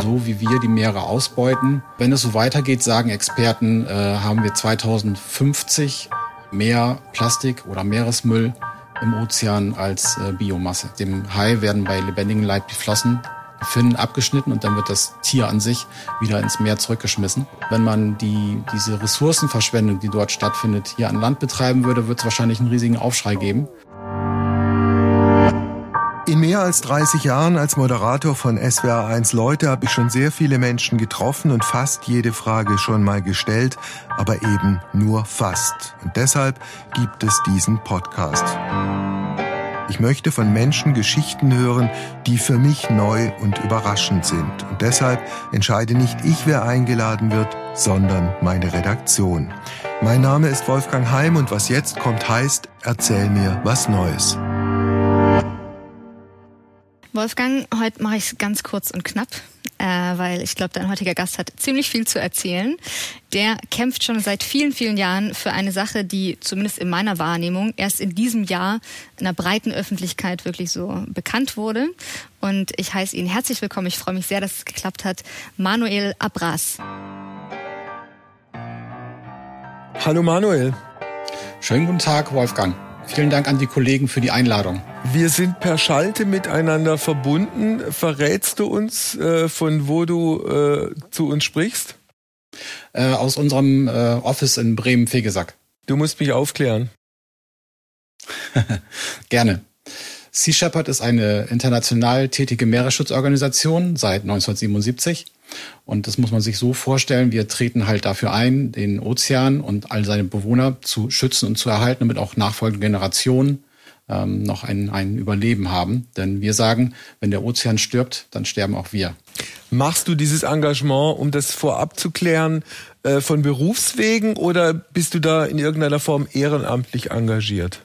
so wie wir die Meere ausbeuten. Wenn es so weitergeht, sagen Experten, äh, haben wir 2050 mehr Plastik oder Meeresmüll im Ozean als äh, Biomasse. Dem Hai werden bei lebendigem Leib die Flossen Finnen abgeschnitten und dann wird das Tier an sich wieder ins Meer zurückgeschmissen. Wenn man die, diese Ressourcenverschwendung, die dort stattfindet, hier an Land betreiben würde, wird es wahrscheinlich einen riesigen Aufschrei geben. Mehr als 30 Jahren als Moderator von SWR1 Leute habe ich schon sehr viele Menschen getroffen und fast jede Frage schon mal gestellt, aber eben nur fast. Und deshalb gibt es diesen Podcast. Ich möchte von Menschen Geschichten hören, die für mich neu und überraschend sind. Und deshalb entscheide nicht ich, wer eingeladen wird, sondern meine Redaktion. Mein Name ist Wolfgang Heim und was jetzt kommt heißt, erzähl mir was Neues. Wolfgang, heute mache ich es ganz kurz und knapp, äh, weil ich glaube, dein heutiger Gast hat ziemlich viel zu erzählen. Der kämpft schon seit vielen, vielen Jahren für eine Sache, die zumindest in meiner Wahrnehmung erst in diesem Jahr in der breiten Öffentlichkeit wirklich so bekannt wurde. Und ich heiße ihn herzlich willkommen. Ich freue mich sehr, dass es geklappt hat. Manuel Abras. Hallo Manuel. Schönen guten Tag, Wolfgang. Vielen Dank an die Kollegen für die Einladung. Wir sind per Schalte miteinander verbunden. Verrätst du uns, äh, von wo du äh, zu uns sprichst? Äh, aus unserem äh, Office in Bremen-Fegesack. Du musst mich aufklären. Gerne. Sea Shepherd ist eine international tätige Meeresschutzorganisation seit 1977. Und das muss man sich so vorstellen, wir treten halt dafür ein, den Ozean und all seine Bewohner zu schützen und zu erhalten, damit auch nachfolgende Generationen ähm, noch ein, ein Überleben haben. Denn wir sagen, wenn der Ozean stirbt, dann sterben auch wir. Machst du dieses Engagement, um das vorab zu klären, äh, von Berufswegen oder bist du da in irgendeiner Form ehrenamtlich engagiert?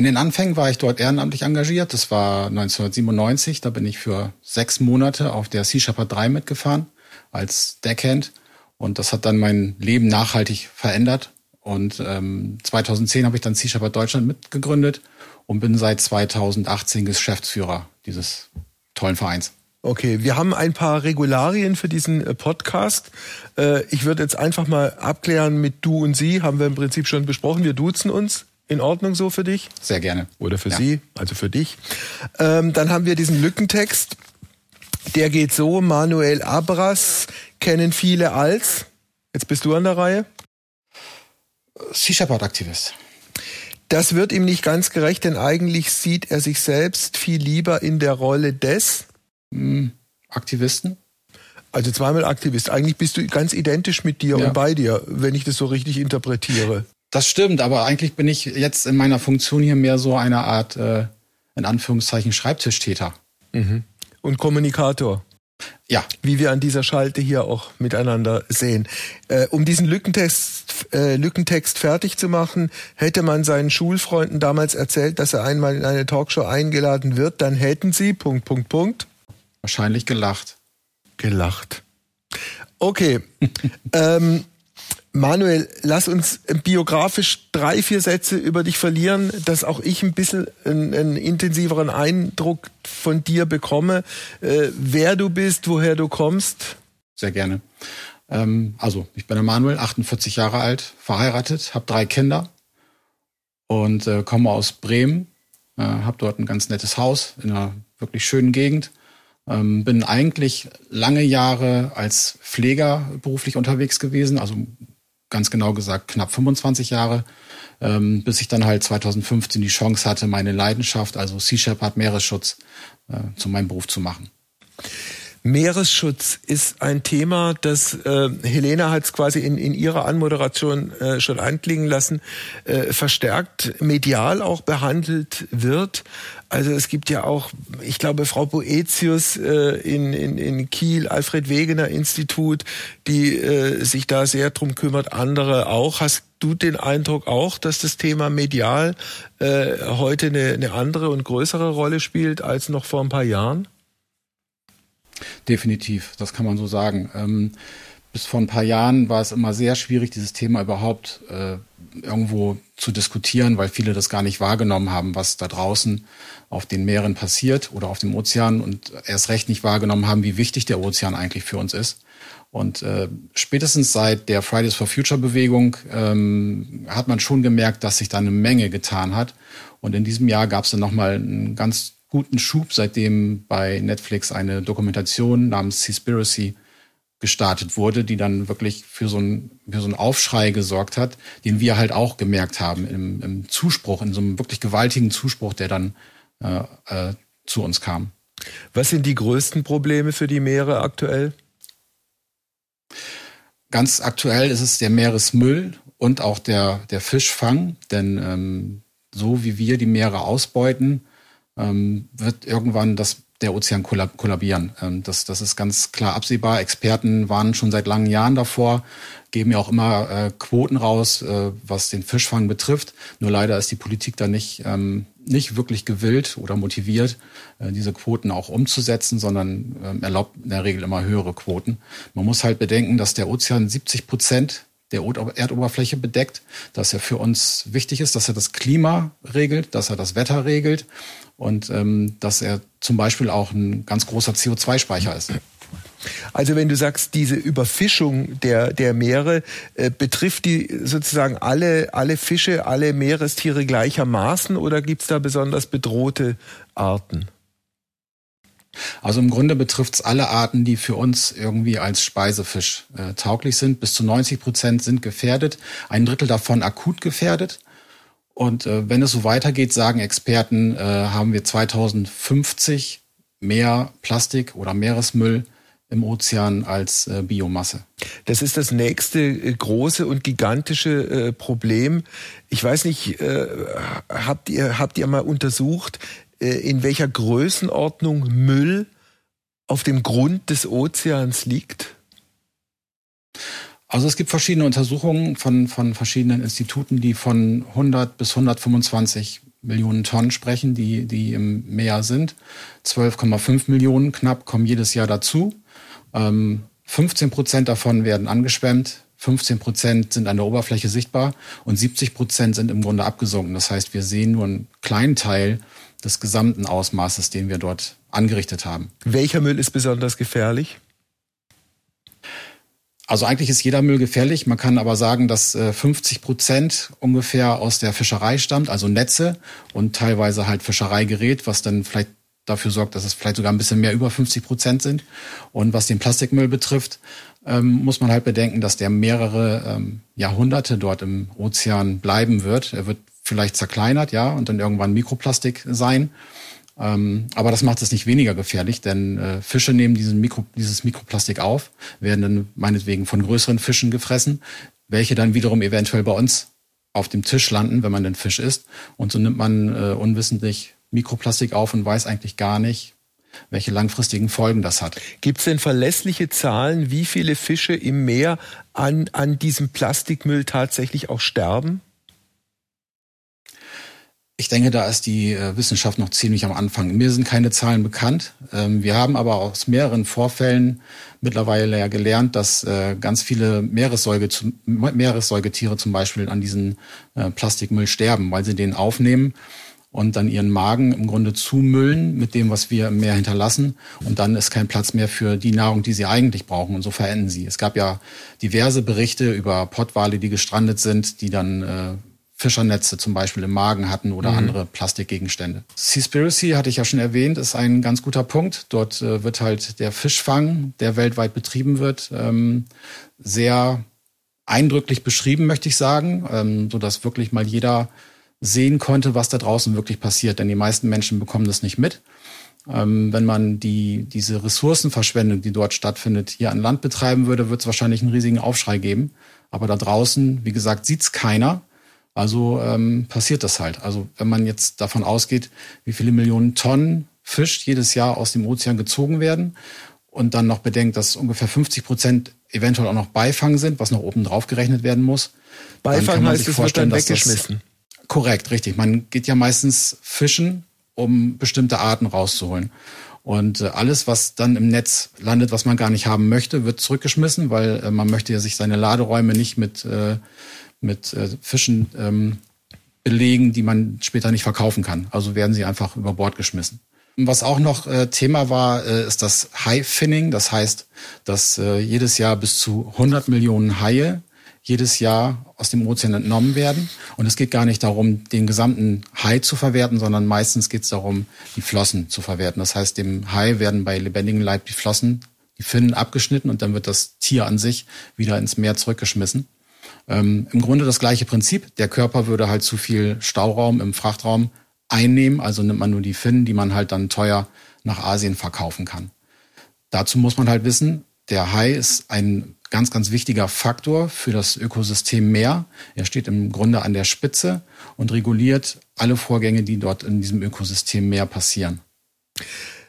In den Anfängen war ich dort ehrenamtlich engagiert. Das war 1997. Da bin ich für sechs Monate auf der Sea Shepherd 3 mitgefahren als Deckhand. Und das hat dann mein Leben nachhaltig verändert. Und ähm, 2010 habe ich dann Sea Shepherd Deutschland mitgegründet und bin seit 2018 Geschäftsführer dieses tollen Vereins. Okay, wir haben ein paar Regularien für diesen äh, Podcast. Äh, ich würde jetzt einfach mal abklären mit du und sie, haben wir im Prinzip schon besprochen. Wir duzen uns in Ordnung so für dich? Sehr gerne. Oder für ja. Sie, also für dich. Ähm, dann haben wir diesen Lückentext. Der geht so, Manuel Abras kennen viele als. Jetzt bist du an der Reihe. Sea Shepherd-Aktivist. Das wird ihm nicht ganz gerecht, denn eigentlich sieht er sich selbst viel lieber in der Rolle des hm, Aktivisten. Also zweimal Aktivist. Eigentlich bist du ganz identisch mit dir ja. und bei dir, wenn ich das so richtig interpretiere. Das stimmt, aber eigentlich bin ich jetzt in meiner Funktion hier mehr so eine Art, äh, in Anführungszeichen, Schreibtischtäter. Mhm. Und Kommunikator. Ja. Wie wir an dieser Schalte hier auch miteinander sehen. Äh, um diesen Lückentext, äh, Lückentext fertig zu machen, hätte man seinen Schulfreunden damals erzählt, dass er einmal in eine Talkshow eingeladen wird, dann hätten sie, Punkt, Punkt, Punkt. Wahrscheinlich gelacht. Gelacht. Okay. ähm, Manuel, lass uns biografisch drei, vier Sätze über dich verlieren, dass auch ich ein bisschen einen, einen intensiveren Eindruck von dir bekomme, äh, wer du bist, woher du kommst. Sehr gerne. Ähm, also, ich bin der Manuel, 48 Jahre alt, verheiratet, habe drei Kinder und äh, komme aus Bremen, äh, habe dort ein ganz nettes Haus in einer wirklich schönen Gegend. Ähm, bin eigentlich lange Jahre als Pfleger beruflich unterwegs gewesen, also ganz genau gesagt knapp 25 Jahre, ähm, bis ich dann halt 2015 die Chance hatte, meine Leidenschaft, also Sea Shepherd Meeresschutz, äh, zu meinem Beruf zu machen. Meeresschutz ist ein Thema, das äh, Helena hat es quasi in, in ihrer Anmoderation äh, schon anklingen lassen, äh, verstärkt medial auch behandelt wird. Also es gibt ja auch, ich glaube, Frau Boetius äh, in, in, in Kiel, Alfred Wegener Institut, die äh, sich da sehr drum kümmert, andere auch. Hast du den Eindruck auch, dass das Thema medial äh, heute eine, eine andere und größere Rolle spielt als noch vor ein paar Jahren? Definitiv, das kann man so sagen. Ähm, bis vor ein paar Jahren war es immer sehr schwierig, dieses Thema überhaupt äh, irgendwo zu diskutieren, weil viele das gar nicht wahrgenommen haben, was da draußen auf den Meeren passiert oder auf dem Ozean und erst recht nicht wahrgenommen haben, wie wichtig der Ozean eigentlich für uns ist. Und äh, spätestens seit der Fridays for Future Bewegung ähm, hat man schon gemerkt, dass sich da eine Menge getan hat. Und in diesem Jahr gab es dann nochmal einen ganz guten Schub, seitdem bei Netflix eine Dokumentation namens Seaspiracy gestartet wurde, die dann wirklich für so, ein, für so einen Aufschrei gesorgt hat, den wir halt auch gemerkt haben im, im Zuspruch, in so einem wirklich gewaltigen Zuspruch, der dann äh, äh, zu uns kam. Was sind die größten Probleme für die Meere aktuell? Ganz aktuell ist es der Meeresmüll und auch der, der Fischfang, denn ähm, so wie wir die Meere ausbeuten, ähm, wird irgendwann das der Ozean kollabieren. Ähm, das, das ist ganz klar absehbar. Experten waren schon seit langen Jahren davor, geben ja auch immer äh, Quoten raus, äh, was den Fischfang betrifft. Nur leider ist die Politik da nicht, ähm, nicht wirklich gewillt oder motiviert, äh, diese Quoten auch umzusetzen, sondern ähm, erlaubt in der Regel immer höhere Quoten. Man muss halt bedenken, dass der Ozean 70 Prozent der Erdoberfläche bedeckt, dass er für uns wichtig ist, dass er das Klima regelt, dass er das Wetter regelt und ähm, dass er zum Beispiel auch ein ganz großer CO2-Speicher ist. Also wenn du sagst, diese Überfischung der, der Meere äh, betrifft die sozusagen alle, alle Fische, alle Meerestiere gleichermaßen oder gibt es da besonders bedrohte Arten? Also im Grunde betrifft es alle Arten, die für uns irgendwie als Speisefisch äh, tauglich sind. Bis zu 90 Prozent sind gefährdet, ein Drittel davon akut gefährdet. Und äh, wenn es so weitergeht, sagen Experten, äh, haben wir 2050 mehr Plastik oder Meeresmüll im Ozean als äh, Biomasse. Das ist das nächste äh, große und gigantische äh, Problem. Ich weiß nicht, äh, habt ihr habt ihr mal untersucht, in welcher Größenordnung Müll auf dem Grund des Ozeans liegt? Also es gibt verschiedene Untersuchungen von, von verschiedenen Instituten, die von 100 bis 125 Millionen Tonnen sprechen, die, die im Meer sind. 12,5 Millionen knapp kommen jedes Jahr dazu. Ähm, 15 Prozent davon werden angeschwemmt, 15 Prozent sind an der Oberfläche sichtbar und 70 Prozent sind im Grunde abgesunken. Das heißt, wir sehen nur einen kleinen Teil des gesamten Ausmaßes, den wir dort angerichtet haben. Welcher Müll ist besonders gefährlich? Also eigentlich ist jeder Müll gefährlich. Man kann aber sagen, dass 50 äh, Prozent ungefähr aus der Fischerei stammt, also Netze und teilweise halt Fischereigerät, was dann vielleicht dafür sorgt, dass es vielleicht sogar ein bisschen mehr über 50 Prozent sind. Und was den Plastikmüll betrifft, ähm, muss man halt bedenken, dass der mehrere ähm, Jahrhunderte dort im Ozean bleiben wird. Er wird vielleicht zerkleinert, ja, und dann irgendwann Mikroplastik sein. Ähm, aber das macht es nicht weniger gefährlich, denn äh, Fische nehmen diesen Mikro, dieses Mikroplastik auf, werden dann meinetwegen von größeren Fischen gefressen, welche dann wiederum eventuell bei uns auf dem Tisch landen, wenn man den Fisch isst. Und so nimmt man äh, unwissentlich Mikroplastik auf und weiß eigentlich gar nicht, welche langfristigen Folgen das hat. Gibt es denn verlässliche Zahlen, wie viele Fische im Meer an, an diesem Plastikmüll tatsächlich auch sterben? Ich denke, da ist die äh, Wissenschaft noch ziemlich am Anfang. Mir sind keine Zahlen bekannt. Ähm, wir haben aber aus mehreren Vorfällen mittlerweile ja gelernt, dass äh, ganz viele Meeressäuge, Meeressäugetiere zum Beispiel an diesen äh, Plastikmüll sterben, weil sie den aufnehmen und dann ihren Magen im Grunde zumüllen mit dem, was wir im Meer hinterlassen. Und dann ist kein Platz mehr für die Nahrung, die sie eigentlich brauchen. Und so verenden sie. Es gab ja diverse Berichte über Pottwale, die gestrandet sind, die dann Fischernetze zum Beispiel im Magen hatten oder mhm. andere Plastikgegenstände. Seaspiracy hatte ich ja schon erwähnt, ist ein ganz guter Punkt. Dort äh, wird halt der Fischfang, der weltweit betrieben wird, ähm, sehr eindrücklich beschrieben, möchte ich sagen, ähm, so dass wirklich mal jeder sehen konnte, was da draußen wirklich passiert. Denn die meisten Menschen bekommen das nicht mit. Ähm, wenn man die, diese Ressourcenverschwendung, die dort stattfindet, hier an Land betreiben würde, wird es wahrscheinlich einen riesigen Aufschrei geben. Aber da draußen, wie gesagt, sieht's keiner. Also ähm, passiert das halt. Also wenn man jetzt davon ausgeht, wie viele Millionen Tonnen Fisch jedes Jahr aus dem Ozean gezogen werden und dann noch bedenkt, dass ungefähr 50 Prozent eventuell auch noch Beifang sind, was noch oben drauf gerechnet werden muss. Beifang heißt, es wird dann weggeschmissen. korrekt, richtig. Man geht ja meistens fischen, um bestimmte Arten rauszuholen. Und äh, alles, was dann im Netz landet, was man gar nicht haben möchte, wird zurückgeschmissen, weil äh, man möchte ja sich seine Laderäume nicht mit, äh, mit äh, Fischen ähm, belegen, die man später nicht verkaufen kann. Also werden sie einfach über Bord geschmissen. Was auch noch äh, Thema war, äh, ist das High-Finning. Das heißt, dass äh, jedes Jahr bis zu 100 Millionen Haie jedes Jahr aus dem Ozean entnommen werden. Und es geht gar nicht darum, den gesamten Hai zu verwerten, sondern meistens geht es darum, die Flossen zu verwerten. Das heißt, dem Hai werden bei lebendigem Leib die Flossen, die Finnen abgeschnitten und dann wird das Tier an sich wieder ins Meer zurückgeschmissen. Ähm, Im Grunde das gleiche Prinzip. Der Körper würde halt zu viel Stauraum im Frachtraum einnehmen. Also nimmt man nur die Finnen, die man halt dann teuer nach Asien verkaufen kann. Dazu muss man halt wissen, der Hai ist ein ganz, ganz wichtiger Faktor für das Ökosystem Meer. Er steht im Grunde an der Spitze und reguliert alle Vorgänge, die dort in diesem Ökosystem Meer passieren.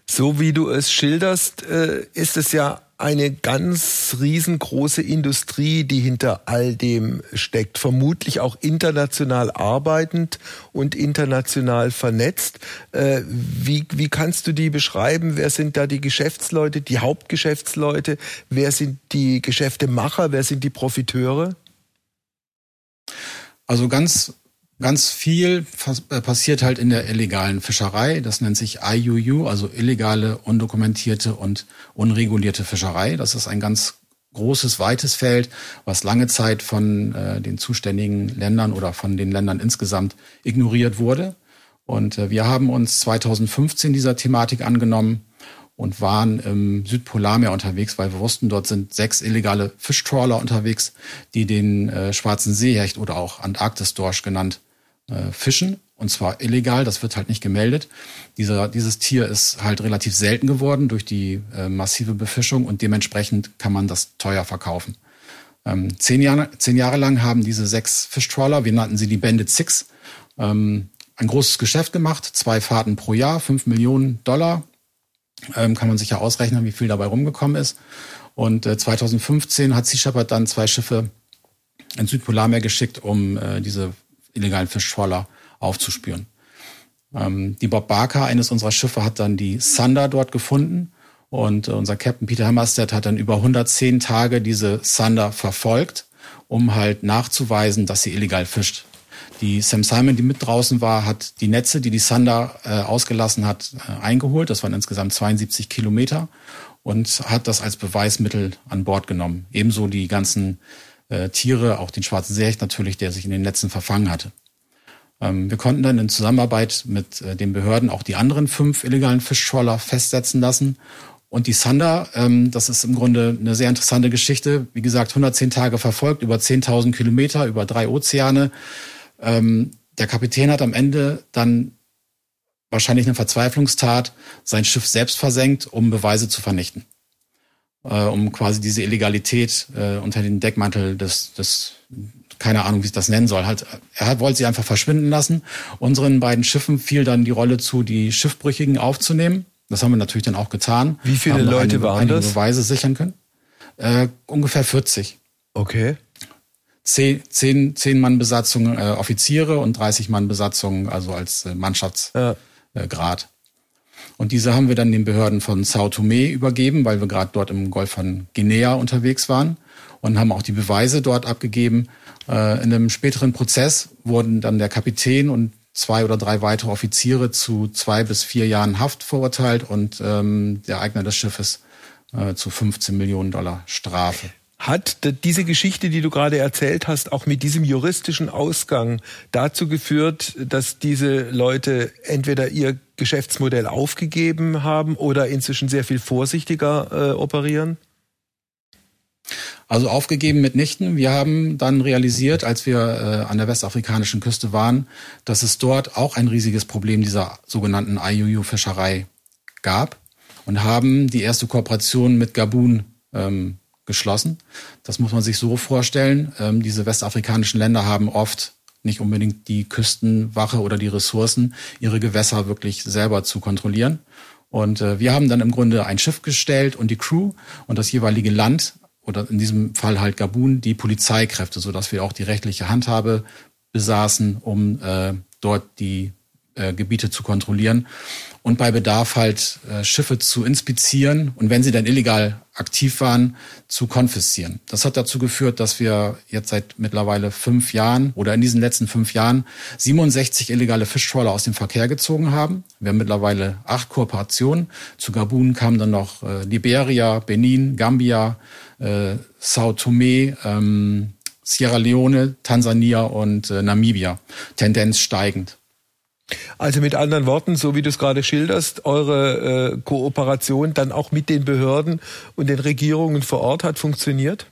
So wie du es schilderst, äh, ist es ja eine ganz riesengroße Industrie, die hinter all dem steckt, vermutlich auch international arbeitend und international vernetzt. Äh, wie, wie kannst du die beschreiben? Wer sind da die Geschäftsleute, die Hauptgeschäftsleute? Wer sind die Geschäftemacher? Wer sind die Profiteure? Also ganz Ganz viel äh, passiert halt in der illegalen Fischerei. Das nennt sich IUU, also illegale, undokumentierte und unregulierte Fischerei. Das ist ein ganz großes, weites Feld, was lange Zeit von äh, den zuständigen Ländern oder von den Ländern insgesamt ignoriert wurde. Und äh, wir haben uns 2015 dieser Thematik angenommen und waren im Südpolarmeer unterwegs, weil wir wussten, dort sind sechs illegale Fischtrawler unterwegs, die den äh, schwarzen Seehecht oder auch Antarktisdorsch genannt äh, fischen und zwar illegal, das wird halt nicht gemeldet. Dieser, dieses Tier ist halt relativ selten geworden durch die äh, massive Befischung und dementsprechend kann man das teuer verkaufen. Ähm, zehn, Jahre, zehn Jahre lang haben diese sechs Fischtrawler, wir nannten sie die Bandit Six, ähm, ein großes Geschäft gemacht, zwei Fahrten pro Jahr, fünf Millionen Dollar. Ähm, kann man sich ja ausrechnen, wie viel dabei rumgekommen ist. Und äh, 2015 hat Sea Shepherd dann zwei Schiffe ins Südpolarmeer geschickt, um äh, diese illegalen Fischtrawler aufzuspüren. Ähm, die Bob Barker, eines unserer Schiffe, hat dann die Thunder dort gefunden und äh, unser Captain Peter Hammerstedt hat dann über 110 Tage diese Thunder verfolgt, um halt nachzuweisen, dass sie illegal fischt. Die Sam Simon, die mit draußen war, hat die Netze, die die Thunder äh, ausgelassen hat, äh, eingeholt. Das waren insgesamt 72 Kilometer und hat das als Beweismittel an Bord genommen. Ebenso die ganzen äh, Tiere, auch den schwarzen Seehecht natürlich, der sich in den Netzen verfangen hatte. Ähm, wir konnten dann in Zusammenarbeit mit äh, den Behörden auch die anderen fünf illegalen Fischtrawler festsetzen lassen. Und die Sander, ähm, das ist im Grunde eine sehr interessante Geschichte. Wie gesagt, 110 Tage verfolgt, über 10.000 Kilometer, über drei Ozeane. Ähm, der Kapitän hat am Ende dann wahrscheinlich eine Verzweiflungstat sein Schiff selbst versenkt, um Beweise zu vernichten äh, um quasi diese Illegalität äh, unter den Deckmantel des, des keine Ahnung, wie ich das nennen soll. Halt, er hat, wollte sie einfach verschwinden lassen. Unseren beiden Schiffen fiel dann die Rolle zu, die Schiffbrüchigen aufzunehmen. Das haben wir natürlich dann auch getan. Wie viele haben Leute einige, waren einige das? Beweise sichern können. Äh, ungefähr 40. Okay. Zehn, zehn, zehn Mann Besatzung äh, Offiziere und 30 Mann Besatzung, also als äh, Mannschaftsgrad. Ja. Und diese haben wir dann den Behörden von Sao Tome übergeben, weil wir gerade dort im Golf von Guinea unterwegs waren und haben auch die Beweise dort abgegeben. Äh, in einem späteren Prozess wurden dann der Kapitän und zwei oder drei weitere Offiziere zu zwei bis vier Jahren Haft verurteilt und ähm, der Eigner des Schiffes äh, zu 15 Millionen Dollar Strafe. Hat diese Geschichte, die du gerade erzählt hast, auch mit diesem juristischen Ausgang dazu geführt, dass diese Leute entweder ihr Geschäftsmodell aufgegeben haben oder inzwischen sehr viel vorsichtiger äh, operieren? Also aufgegeben mitnichten. Wir haben dann realisiert, als wir äh, an der westafrikanischen Küste waren, dass es dort auch ein riesiges Problem dieser sogenannten IUU-Fischerei gab und haben die erste Kooperation mit Gabun ähm, geschlossen. Das muss man sich so vorstellen. Ähm, diese westafrikanischen Länder haben oft nicht unbedingt die Küstenwache oder die Ressourcen, ihre Gewässer wirklich selber zu kontrollieren. Und äh, wir haben dann im Grunde ein Schiff gestellt und die Crew und das jeweilige Land oder in diesem Fall halt Gabun die Polizeikräfte, so dass wir auch die rechtliche Handhabe besaßen, um äh, dort die äh, Gebiete zu kontrollieren und bei Bedarf halt äh, Schiffe zu inspizieren und wenn sie dann illegal aktiv waren, zu konfiszieren. Das hat dazu geführt, dass wir jetzt seit mittlerweile fünf Jahren oder in diesen letzten fünf Jahren 67 illegale Fischtrawler aus dem Verkehr gezogen haben. Wir haben mittlerweile acht Kooperationen. Zu Gabun kamen dann noch äh, Liberia, Benin, Gambia, äh, Sao Tome, ähm, Sierra Leone, Tansania und äh, Namibia. Tendenz steigend. Also mit anderen Worten, so wie du es gerade schilderst, eure äh, Kooperation dann auch mit den Behörden und den Regierungen vor Ort hat funktioniert?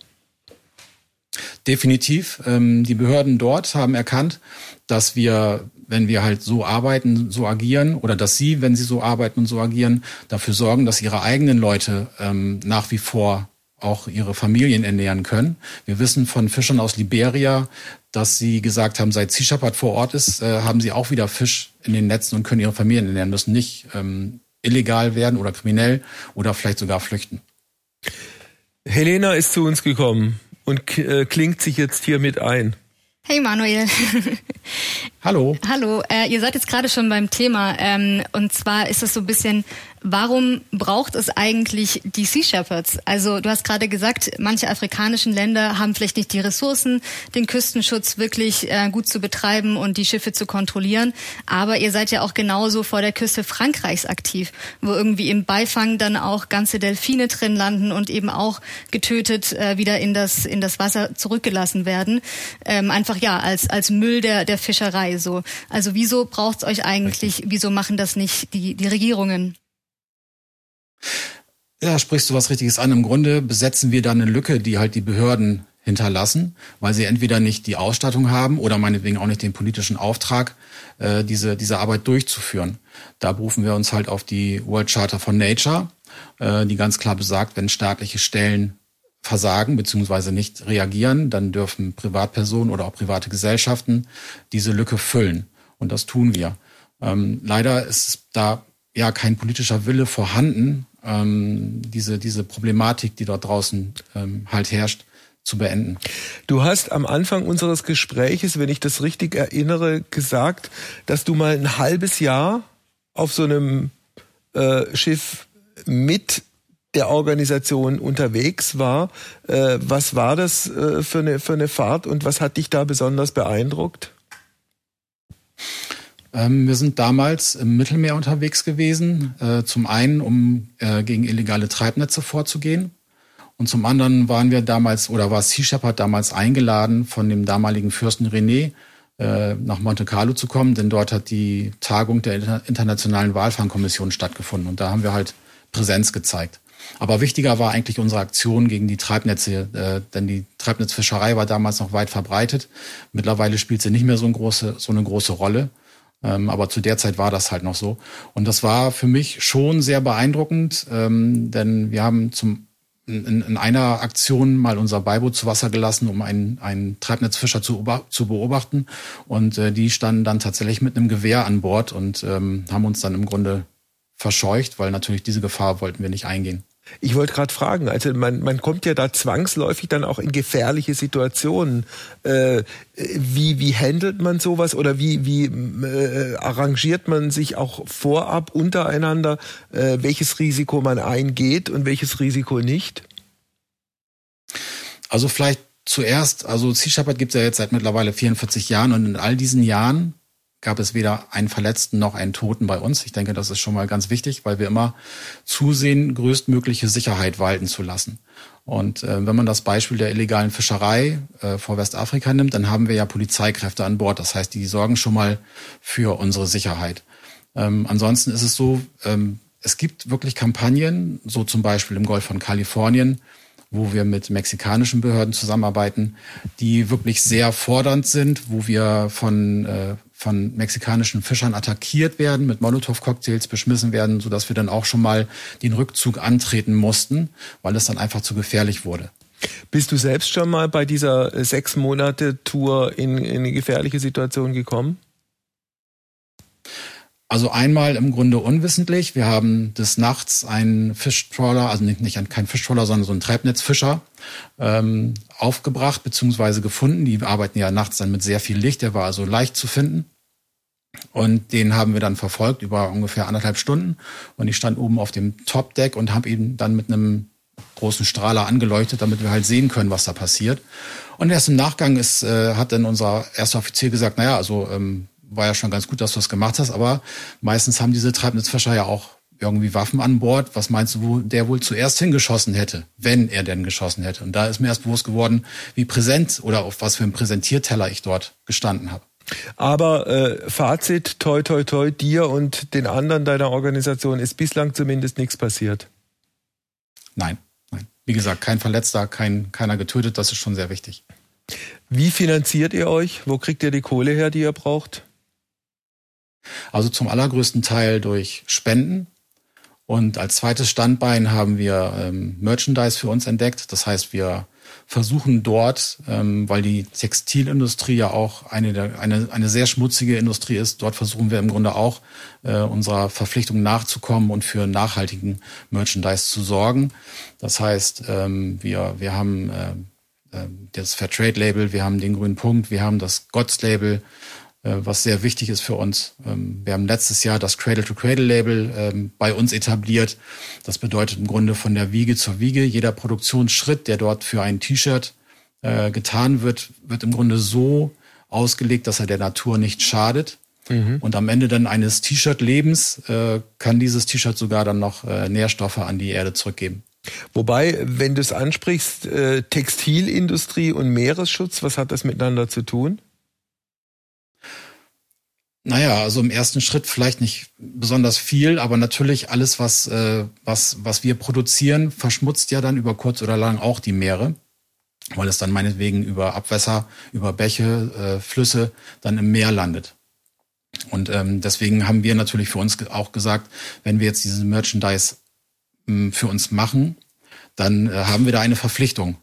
Definitiv. Ähm, die Behörden dort haben erkannt, dass wir, wenn wir halt so arbeiten, so agieren, oder dass sie, wenn sie so arbeiten und so agieren, dafür sorgen, dass ihre eigenen Leute ähm, nach wie vor auch ihre Familien ernähren können. Wir wissen von Fischern aus Liberia, dass sie gesagt haben, seit Sea Shepherd vor Ort ist, äh, haben sie auch wieder Fisch in den Netzen und können ihre Familien ernähren, müssen nicht ähm, illegal werden oder kriminell oder vielleicht sogar flüchten. Helena ist zu uns gekommen und äh, klingt sich jetzt hier mit ein. Hey Manuel. Hallo. Hallo. Äh, ihr seid jetzt gerade schon beim Thema ähm, und zwar ist es so ein bisschen Warum braucht es eigentlich die Sea Shepherds? Also du hast gerade gesagt, manche afrikanischen Länder haben vielleicht nicht die Ressourcen, den Küstenschutz wirklich äh, gut zu betreiben und die Schiffe zu kontrollieren. Aber ihr seid ja auch genauso vor der Küste Frankreichs aktiv, wo irgendwie im Beifang dann auch ganze Delfine drin landen und eben auch getötet äh, wieder in das in das Wasser zurückgelassen werden. Ähm, einfach ja als als Müll der der Fischerei so. Also wieso braucht es euch eigentlich? Wieso machen das nicht die die Regierungen? Ja, sprichst du was Richtiges an. Im Grunde besetzen wir da eine Lücke, die halt die Behörden hinterlassen, weil sie entweder nicht die Ausstattung haben oder meinetwegen auch nicht den politischen Auftrag, äh, diese, diese Arbeit durchzuführen. Da berufen wir uns halt auf die World Charter for Nature, äh, die ganz klar besagt, wenn staatliche Stellen versagen bzw. nicht reagieren, dann dürfen Privatpersonen oder auch private Gesellschaften diese Lücke füllen. Und das tun wir. Ähm, leider ist da ja kein politischer Wille vorhanden, ähm, diese, diese Problematik, die dort draußen ähm, halt herrscht, zu beenden. Du hast am Anfang unseres Gespräches, wenn ich das richtig erinnere, gesagt, dass du mal ein halbes Jahr auf so einem äh, Schiff mit der Organisation unterwegs war. Äh, was war das äh, für, eine, für eine Fahrt und was hat dich da besonders beeindruckt? Ähm, wir sind damals im Mittelmeer unterwegs gewesen, äh, zum einen, um äh, gegen illegale Treibnetze vorzugehen. Und zum anderen waren wir damals, oder war Sea Shepherd damals eingeladen, von dem damaligen Fürsten René äh, nach Monte Carlo zu kommen, denn dort hat die Tagung der Internationalen Walfangkommission stattgefunden. Und da haben wir halt Präsenz gezeigt. Aber wichtiger war eigentlich unsere Aktion gegen die Treibnetze, denn die Treibnetzfischerei war damals noch weit verbreitet. Mittlerweile spielt sie nicht mehr so, eine große, so eine große Rolle. Ähm, aber zu der Zeit war das halt noch so. Und das war für mich schon sehr beeindruckend, ähm, denn wir haben zum in, in einer Aktion mal unser Beiboot zu Wasser gelassen, um einen, einen Treibnetzfischer zu, zu beobachten. Und äh, die standen dann tatsächlich mit einem Gewehr an Bord und ähm, haben uns dann im Grunde verscheucht, weil natürlich diese Gefahr wollten wir nicht eingehen. Ich wollte gerade fragen, also man, man kommt ja da zwangsläufig dann auch in gefährliche Situationen. Äh, wie, wie handelt man sowas oder wie, wie äh, arrangiert man sich auch vorab untereinander, äh, welches Risiko man eingeht und welches Risiko nicht? Also vielleicht zuerst, also Sea Shepherd gibt es ja jetzt seit mittlerweile 44 Jahren und in all diesen Jahren gab es weder einen Verletzten noch einen Toten bei uns. Ich denke, das ist schon mal ganz wichtig, weil wir immer zusehen, größtmögliche Sicherheit walten zu lassen. Und äh, wenn man das Beispiel der illegalen Fischerei äh, vor Westafrika nimmt, dann haben wir ja Polizeikräfte an Bord. Das heißt, die sorgen schon mal für unsere Sicherheit. Ähm, ansonsten ist es so, ähm, es gibt wirklich Kampagnen, so zum Beispiel im Golf von Kalifornien, wo wir mit mexikanischen Behörden zusammenarbeiten, die wirklich sehr fordernd sind, wo wir von äh, von mexikanischen Fischern attackiert werden, mit Molotow-Cocktails beschmissen werden, sodass wir dann auch schon mal den Rückzug antreten mussten, weil es dann einfach zu gefährlich wurde. Bist du selbst schon mal bei dieser äh, sechs Monate Tour in, in eine gefährliche Situation gekommen? Also einmal im Grunde unwissentlich. Wir haben des Nachts einen Fischtrawler, also nicht, nicht kein Fischtrawler, sondern so einen Treibnetzfischer ähm, aufgebracht bzw. gefunden. Die arbeiten ja nachts dann mit sehr viel Licht. Der war also leicht zu finden. Und den haben wir dann verfolgt über ungefähr anderthalb Stunden. Und ich stand oben auf dem Top-Deck und habe ihn dann mit einem großen Strahler angeleuchtet, damit wir halt sehen können, was da passiert. Und erst im Nachgang ist, äh, hat dann unser erster Offizier gesagt, naja, also ähm, war ja schon ganz gut, dass du das gemacht hast, aber meistens haben diese Treibnetzfischer ja auch irgendwie Waffen an Bord. Was meinst du, wo der wohl zuerst hingeschossen hätte, wenn er denn geschossen hätte? Und da ist mir erst bewusst geworden, wie präsent oder auf was für einem Präsentierteller ich dort gestanden habe. Aber äh, Fazit, toi, toi, toi, dir und den anderen deiner Organisation ist bislang zumindest nichts passiert. Nein, nein. Wie gesagt, kein Verletzter, kein, keiner getötet, das ist schon sehr wichtig. Wie finanziert ihr euch? Wo kriegt ihr die Kohle her, die ihr braucht? Also zum allergrößten Teil durch Spenden. Und als zweites Standbein haben wir ähm, Merchandise für uns entdeckt. Das heißt, wir versuchen dort, ähm, weil die Textilindustrie ja auch eine, der, eine, eine sehr schmutzige Industrie ist, dort versuchen wir im Grunde auch äh, unserer Verpflichtung nachzukommen und für nachhaltigen Merchandise zu sorgen. Das heißt, ähm, wir, wir haben äh, äh das Fairtrade-Label, wir haben den grünen Punkt, wir haben das Gods-Label, äh, was sehr wichtig ist für uns. Ähm, wir haben letztes Jahr das Cradle-to-Cradle-Label ähm, bei uns etabliert. Das bedeutet im Grunde von der Wiege zur Wiege. Jeder Produktionsschritt, der dort für ein T-Shirt äh, getan wird, wird im Grunde so ausgelegt, dass er der Natur nicht schadet. Mhm. Und am Ende dann eines T-Shirt-Lebens äh, kann dieses T-Shirt sogar dann noch Nährstoffe an die Erde zurückgeben. Wobei, wenn du es ansprichst, Textilindustrie und Meeresschutz, was hat das miteinander zu tun? Naja, also im ersten Schritt vielleicht nicht besonders viel, aber natürlich alles, was, äh, was, was wir produzieren, verschmutzt ja dann über kurz oder lang auch die Meere, weil es dann meinetwegen über Abwässer, über Bäche, äh, Flüsse dann im Meer landet. Und ähm, deswegen haben wir natürlich für uns auch gesagt, wenn wir jetzt diese Merchandise ähm, für uns machen, dann äh, haben wir da eine Verpflichtung,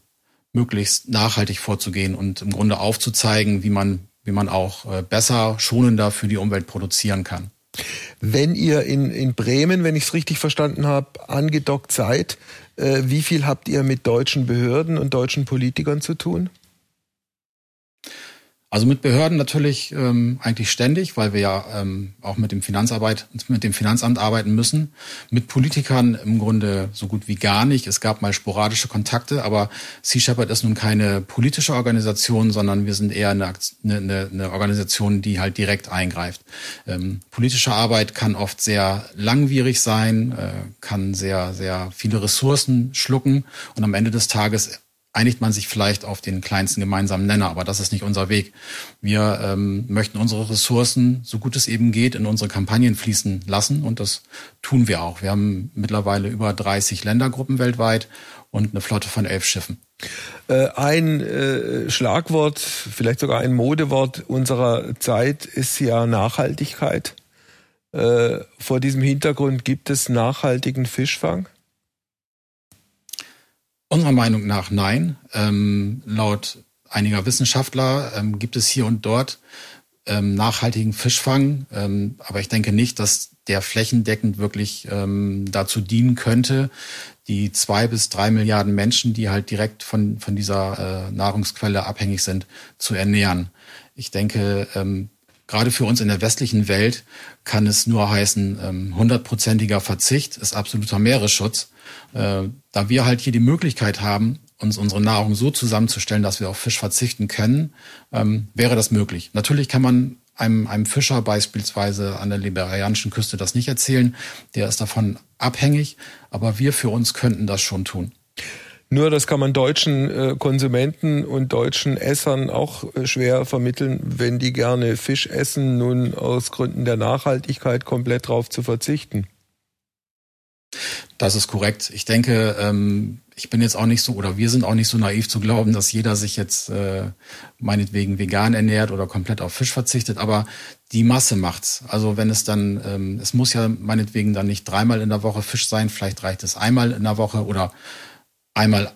möglichst nachhaltig vorzugehen und im Grunde aufzuzeigen, wie man wie man auch äh, besser, schonender für die Umwelt produzieren kann. Wenn ihr in, in Bremen, wenn ich es richtig verstanden habe, angedockt seid, äh, wie viel habt ihr mit deutschen Behörden und deutschen Politikern zu tun? Also mit Behörden natürlich ähm, eigentlich ständig, weil wir ja ähm, auch mit dem Finanzarbeit, mit dem Finanzamt arbeiten müssen. Mit Politikern im Grunde so gut wie gar nicht. Es gab mal sporadische Kontakte, aber Sea Shepherd ist nun keine politische Organisation, sondern wir sind eher eine, eine, eine Organisation, die halt direkt eingreift. Ähm, politische Arbeit kann oft sehr langwierig sein, äh, kann sehr, sehr viele Ressourcen schlucken und am Ende des Tages einigt man sich vielleicht auf den kleinsten gemeinsamen Nenner, aber das ist nicht unser Weg. Wir ähm, möchten unsere Ressourcen, so gut es eben geht, in unsere Kampagnen fließen lassen und das tun wir auch. Wir haben mittlerweile über 30 Ländergruppen weltweit und eine Flotte von elf Schiffen. Äh, ein äh, Schlagwort, vielleicht sogar ein Modewort unserer Zeit ist ja Nachhaltigkeit. Äh, vor diesem Hintergrund gibt es nachhaltigen Fischfang? Unserer Meinung nach nein. Ähm, laut einiger Wissenschaftler ähm, gibt es hier und dort ähm, nachhaltigen Fischfang, ähm, aber ich denke nicht, dass der flächendeckend wirklich ähm, dazu dienen könnte, die zwei bis drei Milliarden Menschen, die halt direkt von, von dieser äh, Nahrungsquelle abhängig sind, zu ernähren. Ich denke, ähm, gerade für uns in der westlichen Welt kann es nur heißen, hundertprozentiger Verzicht ist absoluter Meeresschutz. Äh, da wir halt hier die Möglichkeit haben, uns unsere Nahrung so zusammenzustellen, dass wir auf Fisch verzichten können, ähm, wäre das möglich. Natürlich kann man einem, einem Fischer beispielsweise an der liberianischen Küste das nicht erzählen. Der ist davon abhängig, aber wir für uns könnten das schon tun. Nur das kann man deutschen äh, Konsumenten und deutschen Essern auch äh, schwer vermitteln, wenn die gerne Fisch essen, nun aus Gründen der Nachhaltigkeit komplett drauf zu verzichten. Das ist korrekt. Ich denke, ähm, ich bin jetzt auch nicht so, oder wir sind auch nicht so naiv zu glauben, dass jeder sich jetzt äh, meinetwegen vegan ernährt oder komplett auf Fisch verzichtet, aber die Masse macht's. Also wenn es dann, ähm, es muss ja meinetwegen dann nicht dreimal in der Woche Fisch sein, vielleicht reicht es einmal in der Woche oder einmal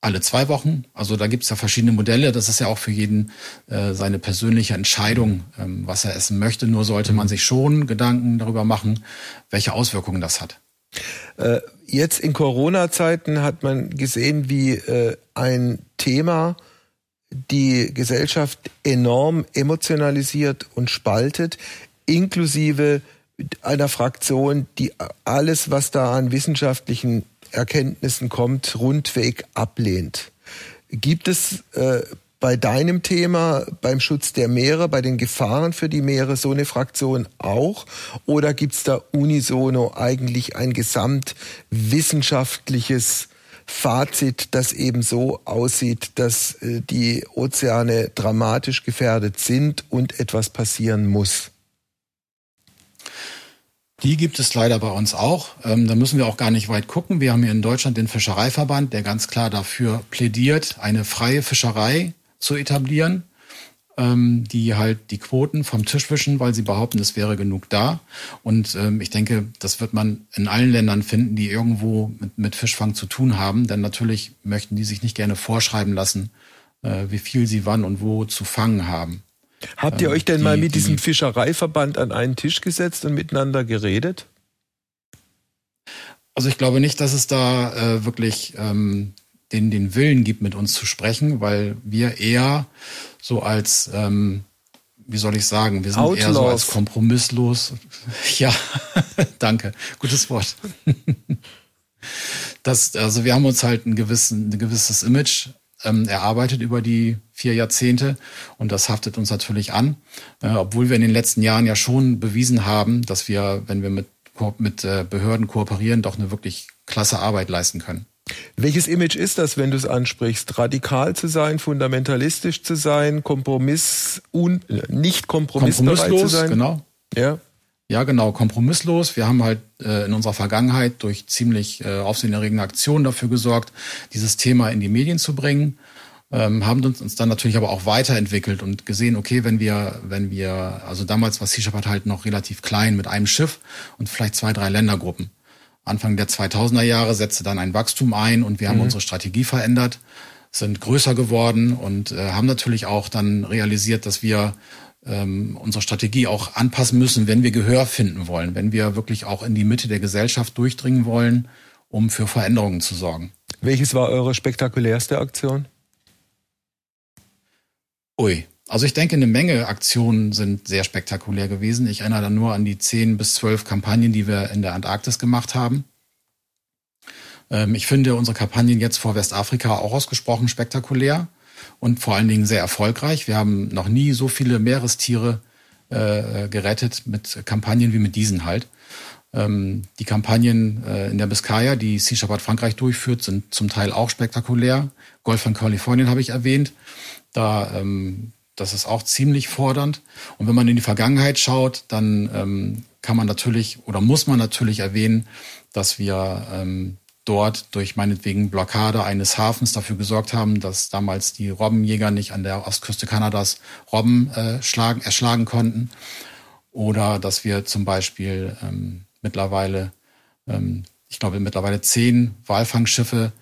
alle zwei Wochen. Also da gibt es ja verschiedene Modelle. Das ist ja auch für jeden äh, seine persönliche Entscheidung, ähm, was er essen möchte. Nur sollte man mhm. sich schon Gedanken darüber machen, welche Auswirkungen das hat. Äh, jetzt in Corona-Zeiten hat man gesehen, wie äh, ein Thema die Gesellschaft enorm emotionalisiert und spaltet. inklusive einer Fraktion, die alles, was da an wissenschaftlichen Erkenntnissen kommt, rundweg ablehnt. Gibt es äh, bei deinem Thema, beim Schutz der Meere, bei den Gefahren für die Meere so eine Fraktion auch? Oder gibt es da unisono eigentlich ein gesamtwissenschaftliches Fazit, das eben so aussieht, dass äh, die Ozeane dramatisch gefährdet sind und etwas passieren muss? Die gibt es leider bei uns auch. Ähm, da müssen wir auch gar nicht weit gucken. Wir haben hier in Deutschland den Fischereiverband, der ganz klar dafür plädiert, eine freie Fischerei zu etablieren, ähm, die halt die Quoten vom Tisch wischen, weil sie behaupten, es wäre genug da. Und ähm, ich denke, das wird man in allen Ländern finden, die irgendwo mit, mit Fischfang zu tun haben. Denn natürlich möchten die sich nicht gerne vorschreiben lassen, äh, wie viel sie wann und wo zu fangen haben. Habt ihr ähm, euch denn die, mal mit diesem Fischereiverband an einen Tisch gesetzt und miteinander geredet? Also ich glaube nicht, dass es da äh, wirklich ähm, den, den Willen gibt, mit uns zu sprechen, weil wir eher so als, ähm, wie soll ich sagen, wir sind Outlaws. eher so als kompromisslos. ja, danke, gutes Wort. das, also wir haben uns halt ein, gewissen, ein gewisses Image ähm, erarbeitet über die vier Jahrzehnte und das haftet uns natürlich an, äh, obwohl wir in den letzten Jahren ja schon bewiesen haben, dass wir, wenn wir mit, mit äh, Behörden kooperieren, doch eine wirklich klasse Arbeit leisten können. Welches Image ist das, wenn du es ansprichst? Radikal zu sein, fundamentalistisch zu sein, Kompromiss un, nicht kompromissbereit zu sein? Genau. Ja. Ja, genau, kompromisslos. Wir haben halt äh, in unserer Vergangenheit durch ziemlich äh, aufsehenerregende Aktionen dafür gesorgt, dieses Thema in die Medien zu bringen. Ähm, haben uns, uns dann natürlich aber auch weiterentwickelt und gesehen, okay, wenn wir, wenn wir, also damals war Sea Shepherd halt noch relativ klein mit einem Schiff und vielleicht zwei, drei Ländergruppen. Anfang der 2000er Jahre setzte dann ein Wachstum ein und wir haben mhm. unsere Strategie verändert, sind größer geworden und äh, haben natürlich auch dann realisiert, dass wir ähm, unsere Strategie auch anpassen müssen, wenn wir Gehör finden wollen, wenn wir wirklich auch in die Mitte der Gesellschaft durchdringen wollen, um für Veränderungen zu sorgen. Welches war eure spektakulärste Aktion? Ui, also ich denke, eine Menge Aktionen sind sehr spektakulär gewesen. Ich erinnere dann nur an die zehn bis zwölf Kampagnen, die wir in der Antarktis gemacht haben. Ähm, ich finde unsere Kampagnen jetzt vor Westafrika auch ausgesprochen spektakulär und vor allen Dingen sehr erfolgreich. Wir haben noch nie so viele Meerestiere äh, gerettet mit Kampagnen wie mit diesen halt. Ähm, die Kampagnen äh, in der Biskaya, die Sea Shepherd Frankreich durchführt, sind zum Teil auch spektakulär. Golf von Kalifornien habe ich erwähnt. Da ähm, das ist auch ziemlich fordernd. Und wenn man in die Vergangenheit schaut, dann ähm, kann man natürlich oder muss man natürlich erwähnen, dass wir ähm, dort durch meinetwegen Blockade eines Hafens dafür gesorgt haben, dass damals die Robbenjäger nicht an der Ostküste Kanadas Robben äh, schlagen, erschlagen konnten. Oder dass wir zum Beispiel ähm, mittlerweile, ähm, ich glaube mittlerweile zehn Walfangschiffe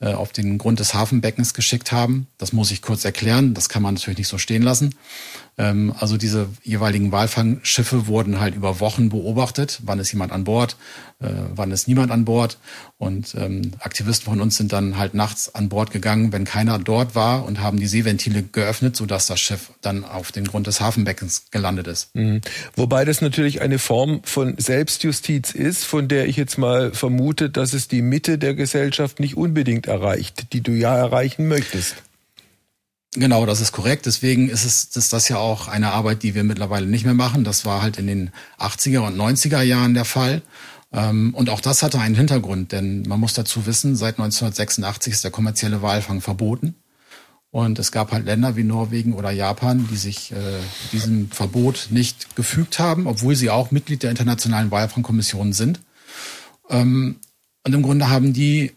äh, auf den Grund des Hafenbeckens geschickt haben. Das muss ich kurz erklären. Das kann man natürlich nicht so stehen lassen. Ähm, also diese jeweiligen Walfangschiffe wurden halt über Wochen beobachtet. Wann ist jemand an Bord? Äh, wann ist niemand an Bord? Und ähm, Aktivisten von uns sind dann halt nachts an Bord gegangen, wenn keiner dort war und haben die Seeventile geöffnet, sodass das Schiff dann auf den Grund des Hafenbeckens gelandet ist. Mhm. Wobei das natürlich eine Form von Selbstjustiz ist, von der ich jetzt mal vermute, dass es die Mitte der Gesellschaft nicht unbedingt erreicht, die du ja erreichen möchtest. Genau, das ist korrekt. Deswegen ist es ist das ja auch eine Arbeit, die wir mittlerweile nicht mehr machen. Das war halt in den 80er und 90er Jahren der Fall. Ähm, und auch das hatte einen Hintergrund, denn man muss dazu wissen, seit 1986 ist der kommerzielle Walfang verboten. Und es gab halt Länder wie Norwegen oder Japan, die sich äh, diesem Verbot nicht gefügt haben, obwohl sie auch Mitglied der Internationalen Walfangkommission sind. Ähm, und im Grunde haben die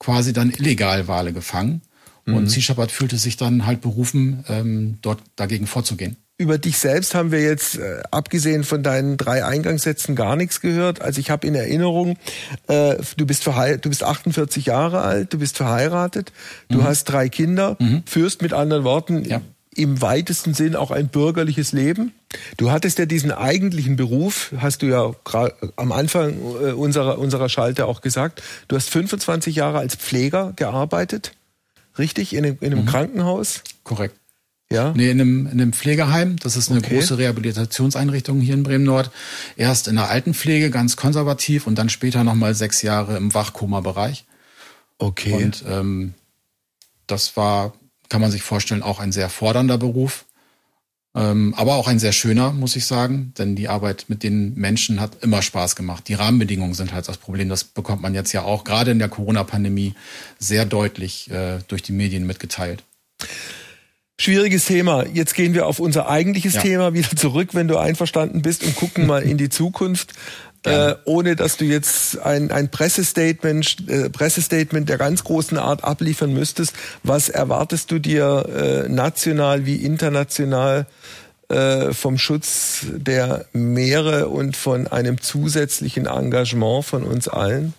quasi dann illegal Wale gefangen. Und mhm. Sea Shepherd fühlte sich dann halt berufen, ähm, dort dagegen vorzugehen. Über dich selbst haben wir jetzt, äh, abgesehen von deinen drei Eingangssätzen, gar nichts gehört. Also ich habe in Erinnerung, äh, du, bist du bist 48 Jahre alt, du bist verheiratet, du mhm. hast drei Kinder, mhm. führst mit anderen Worten ja. im weitesten Sinn auch ein bürgerliches Leben. Du hattest ja diesen eigentlichen Beruf, hast du ja am Anfang äh, unserer, unserer Schalte auch gesagt. Du hast 25 Jahre als Pfleger gearbeitet richtig? In einem, in einem mhm. Krankenhaus? Korrekt. Ja? Nee, in einem, in einem Pflegeheim. Das ist eine okay. große Rehabilitationseinrichtung hier in Bremen-Nord. Erst in der Altenpflege, ganz konservativ und dann später nochmal sechs Jahre im Wachkoma-Bereich. Okay. Und ähm, das war, kann man sich vorstellen, auch ein sehr fordernder Beruf. Ähm, aber auch ein sehr schöner, muss ich sagen, denn die Arbeit mit den Menschen hat immer Spaß gemacht. Die Rahmenbedingungen sind halt das Problem. Das bekommt man jetzt ja auch gerade in der Corona-Pandemie sehr deutlich äh, durch die Medien mitgeteilt. Schwieriges Thema. Jetzt gehen wir auf unser eigentliches ja. Thema wieder zurück, wenn du einverstanden bist und gucken mal in die Zukunft. Äh, ohne dass du jetzt ein, ein Pressestatement, äh, Pressestatement der ganz großen Art abliefern müsstest. Was erwartest du dir äh, national wie international äh, vom Schutz der Meere und von einem zusätzlichen Engagement von uns allen?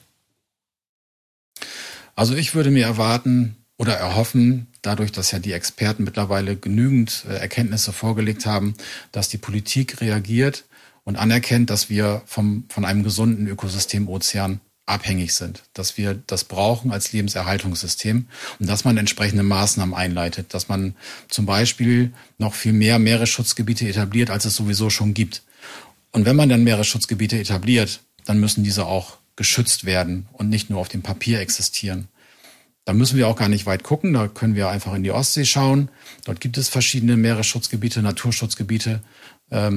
Also ich würde mir erwarten oder erhoffen, dadurch, dass ja die Experten mittlerweile genügend äh, Erkenntnisse vorgelegt haben, dass die Politik reagiert und anerkennt, dass wir vom, von einem gesunden Ökosystem Ozean abhängig sind, dass wir das brauchen als Lebenserhaltungssystem und dass man entsprechende Maßnahmen einleitet, dass man zum Beispiel noch viel mehr Meeresschutzgebiete etabliert, als es sowieso schon gibt. Und wenn man dann Meeresschutzgebiete etabliert, dann müssen diese auch geschützt werden und nicht nur auf dem Papier existieren. Da müssen wir auch gar nicht weit gucken, da können wir einfach in die Ostsee schauen. Dort gibt es verschiedene Meeresschutzgebiete, Naturschutzgebiete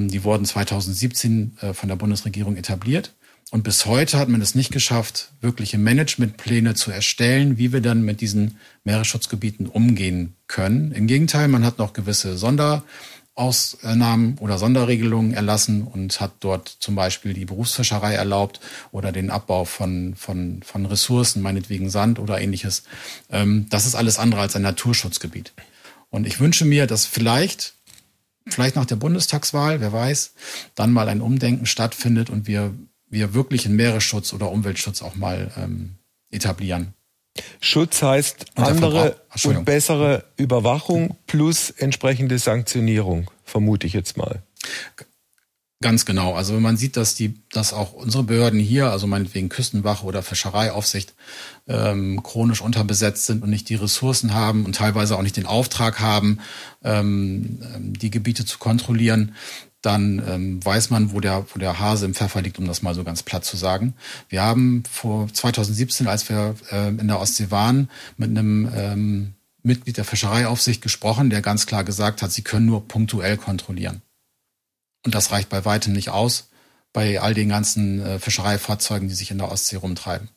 die wurden 2017 äh, von der Bundesregierung etabliert. Und bis heute hat man es nicht geschafft, wirkliche Managementpläne zu erstellen, wie wir dann mit diesen Meeresschutzgebieten umgehen können. Im Gegenteil, man hat noch gewisse Sonderausnahmen oder Sonderregelungen erlassen und hat dort zum Beispiel die Berufsfischerei erlaubt oder den Abbau von, von, von Ressourcen, meinetwegen Sand oder ähnliches. Ähm, das ist alles andere als ein Naturschutzgebiet. Und ich wünsche mir, dass vielleicht vielleicht nach der Bundestagswahl, wer weiß, dann mal ein Umdenken stattfindet und wir, wir wirklich einen Meeresschutz oder Umweltschutz auch mal ähm, etablieren. Schutz heißt andere und bessere Überwachung plus entsprechende Sanktionierung, vermute ich jetzt mal. Ganz genau. Also wenn man sieht, dass die, dass auch unsere Behörden hier, also meinetwegen Küstenwache oder Fischereiaufsicht, ähm, chronisch unterbesetzt sind und nicht die Ressourcen haben und teilweise auch nicht den Auftrag haben, ähm, ähm die Gebiete zu kontrollieren, dann ähm, weiß man, wo der, wo der Hase im Pfeffer liegt, um das mal so ganz platt zu sagen. Wir haben vor 2017, als wir äh, in der Ostsee waren, mit einem ähm, Mitglied der Fischereiaufsicht gesprochen, der ganz klar gesagt hat, sie können nur punktuell kontrollieren. Und das reicht bei weitem nicht aus bei all den ganzen äh, Fischereifahrzeugen, die sich in der Ostsee rumtreiben.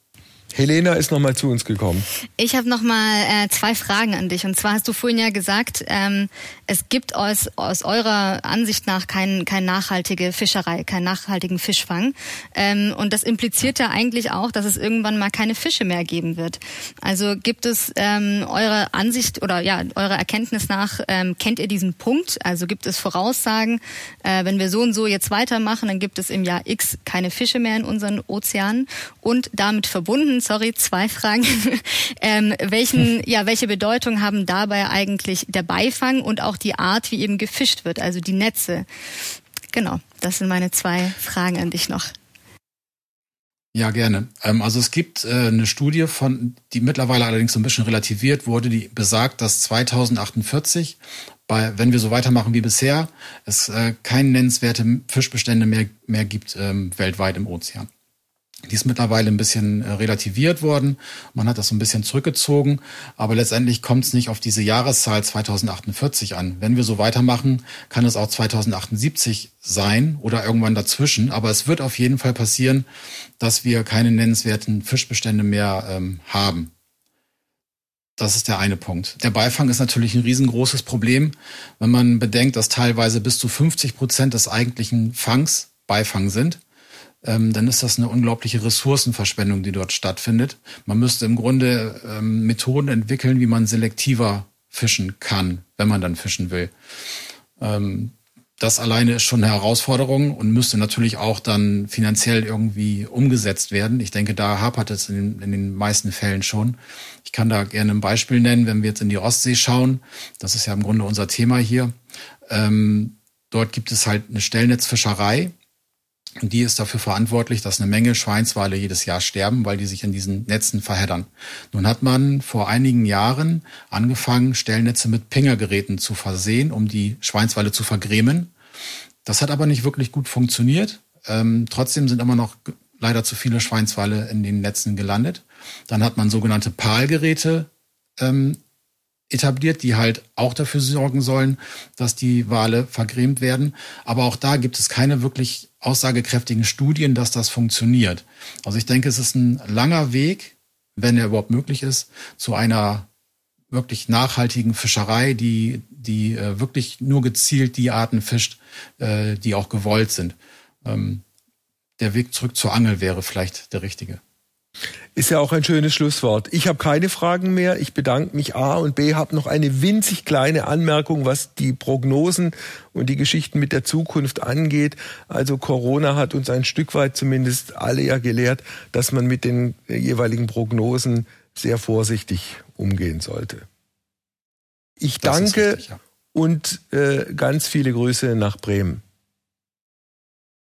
Helena ist nochmal zu uns gekommen. Ich habe nochmal äh, zwei Fragen an dich. Und zwar hast du vorhin ja gesagt, ähm, es gibt aus, aus eurer Ansicht nach kein, kein nachhaltige Fischerei, keinen nachhaltigen Fischfang. Ähm, und das impliziert ja eigentlich auch, dass es irgendwann mal keine Fische mehr geben wird. Also gibt es ähm, eure Ansicht oder ja, eurer Erkenntnis nach, ähm, kennt ihr diesen Punkt? Also gibt es Voraussagen, äh, wenn wir so und so jetzt weitermachen, dann gibt es im Jahr X keine Fische mehr in unseren Ozeanen. Und damit verbunden sorry, zwei Fragen. ähm, welchen, ja, welche Bedeutung haben dabei eigentlich der Beifang und auch die Art, wie eben gefischt wird, also die Netze? Genau, das sind meine zwei Fragen an dich noch. Ja, gerne. Ähm, also es gibt äh, eine Studie von, die mittlerweile allerdings so ein bisschen relativiert wurde, die besagt, dass 2048 bei, wenn wir so weitermachen wie bisher, es äh, keine nennenswerte Fischbestände mehr, mehr gibt ähm, weltweit im Ozean. Die ist mittlerweile ein bisschen äh, relativiert worden. Man hat das so ein bisschen zurückgezogen. Aber letztendlich kommt es nicht auf diese Jahreszahl 2048 an. Wenn wir so weitermachen, kann es auch 2078 sein oder irgendwann dazwischen. Aber es wird auf jeden Fall passieren, dass wir keine nennenswerten Fischbestände mehr ähm, haben. Das ist der eine Punkt. Der Beifang ist natürlich ein riesengroßes Problem, wenn man bedenkt, dass teilweise bis zu 50 Prozent des eigentlichen Fangs Beifang sind ähm, dann ist das eine unglaubliche Ressourcenverschwendung, die dort stattfindet. Man müsste im Grunde ähm, Methoden entwickeln, wie man selektiver fischen kann, wenn man dann fischen will. Ähm, das alleine ist schon eine Herausforderung und müsste natürlich auch dann finanziell irgendwie umgesetzt werden. Ich denke, da hapert es in den, in den meisten Fällen schon. Ich kann da gerne ein Beispiel nennen, wenn wir jetzt in die Ostsee schauen. Das ist ja im Grunde unser Thema hier. Ähm, dort gibt es halt eine Stellnetzfischerei die ist dafür verantwortlich, dass eine Menge Schweinswale jedes Jahr sterben, weil die sich in diesen Netzen verheddern. Nun hat man vor einigen Jahren angefangen, Stellnetze mit Pingergeräten zu versehen, um die Schweinswale zu vergrämen. Das hat aber nicht wirklich gut funktioniert. Ähm, trotzdem sind immer noch leider zu viele Schweinswale in den Netzen gelandet. Dann hat man sogenannte PAL-Geräte ähm, etabliert, die halt auch dafür sorgen sollen, dass die Wale vergrämt werden. Aber auch da gibt es keine wirklich aussagekräftigen Studien, dass das funktioniert. Also ich denke, es ist ein langer Weg, wenn er überhaupt möglich ist, zu einer wirklich nachhaltigen Fischerei, die, die äh, wirklich nur gezielt die Arten fischt, äh, die auch gewollt sind. Ähm, der Weg zurück zur Angel wäre vielleicht der richtige. Ist ja auch ein schönes Schlusswort. Ich habe keine Fragen mehr. Ich bedanke mich A und B habe noch eine winzig kleine Anmerkung, was die Prognosen und die Geschichten mit der Zukunft angeht. Also Corona hat uns ein Stück weit zumindest alle ja gelehrt, dass man mit den jeweiligen Prognosen sehr vorsichtig umgehen sollte. Ich das danke richtig, ja. und äh, ganz viele Grüße nach Bremen.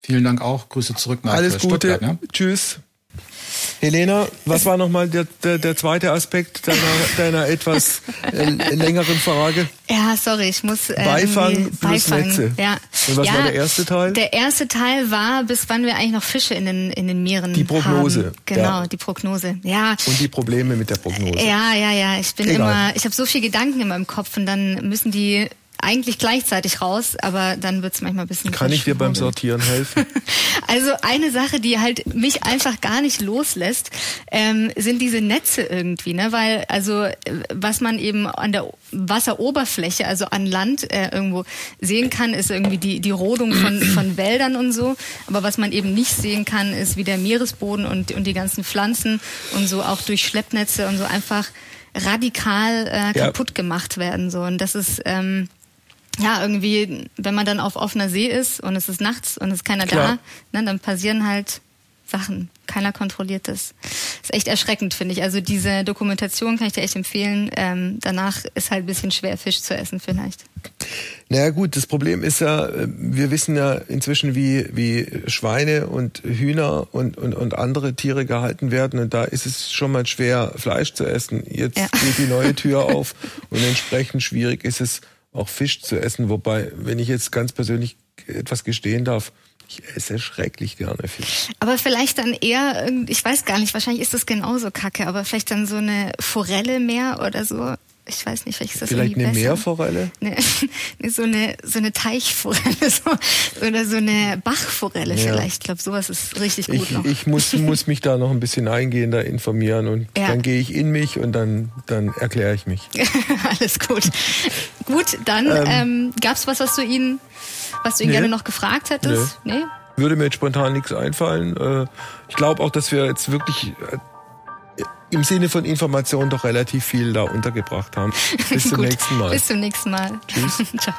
Vielen Dank auch. Grüße zurück nach Alles Gute. Ne? Tschüss. Helena, was war nochmal der, der, der zweite Aspekt deiner, deiner etwas äh, längeren Frage? Ja, sorry, ich muss. Äh, Beifang plus Beifang. Netze. Ja. Und was ja, war der erste Teil? Der erste Teil war, bis wann wir eigentlich noch Fische in den, in den Meeren Die Prognose. Haben. Genau, ja. die Prognose. Ja. Und die Probleme mit der Prognose. Ja, ja, ja. Ich bin Egal. immer, ich habe so viel Gedanken in meinem Kopf und dann müssen die eigentlich gleichzeitig raus, aber dann wird's manchmal ein bisschen. Kann ich dir beim Sortieren helfen? also eine Sache, die halt mich einfach gar nicht loslässt, ähm, sind diese Netze irgendwie, ne? Weil also was man eben an der Wasseroberfläche, also an Land äh, irgendwo sehen kann, ist irgendwie die die Rodung von von Wäldern und so. Aber was man eben nicht sehen kann, ist wie der Meeresboden und und die ganzen Pflanzen und so auch durch Schleppnetze und so einfach radikal äh, kaputt ja. gemacht werden so und das ist ähm, ja, irgendwie, wenn man dann auf offener See ist und es ist nachts und es ist keiner Klar. da, ne, dann passieren halt Sachen. Keiner kontrolliert das. Ist echt erschreckend, finde ich. Also diese Dokumentation kann ich dir echt empfehlen. Ähm, danach ist halt ein bisschen schwer, Fisch zu essen vielleicht. Naja gut, das Problem ist ja, wir wissen ja inzwischen, wie, wie Schweine und Hühner und, und, und andere Tiere gehalten werden. Und da ist es schon mal schwer, Fleisch zu essen. Jetzt ja. geht die neue Tür auf und entsprechend schwierig ist es, auch Fisch zu essen. Wobei, wenn ich jetzt ganz persönlich etwas gestehen darf, ich esse schrecklich gerne Fisch. Aber vielleicht dann eher, ich weiß gar nicht, wahrscheinlich ist das genauso kacke, aber vielleicht dann so eine Forelle mehr oder so ich weiß nicht, vielleicht ist das Vielleicht eine besser. Meerforelle? Ne, so eine so eine Teichforelle so, oder so eine Bachforelle ja. vielleicht. Ich glaube, sowas ist richtig gut ich, noch. Ich muss, muss mich da noch ein bisschen eingehender informieren und ja. dann gehe ich in mich und dann, dann erkläre ich mich. Alles gut. gut, dann ähm, ähm, gab es was, was du ihn, was du ihn nee. gerne noch gefragt hättest? Nee. nee? Würde mir jetzt spontan nichts einfallen. Äh, ich glaube auch, dass wir jetzt wirklich im Sinne von Information doch relativ viel da untergebracht haben. Bis zum nächsten Mal. Bis zum nächsten Mal. Tschüss. Ciao.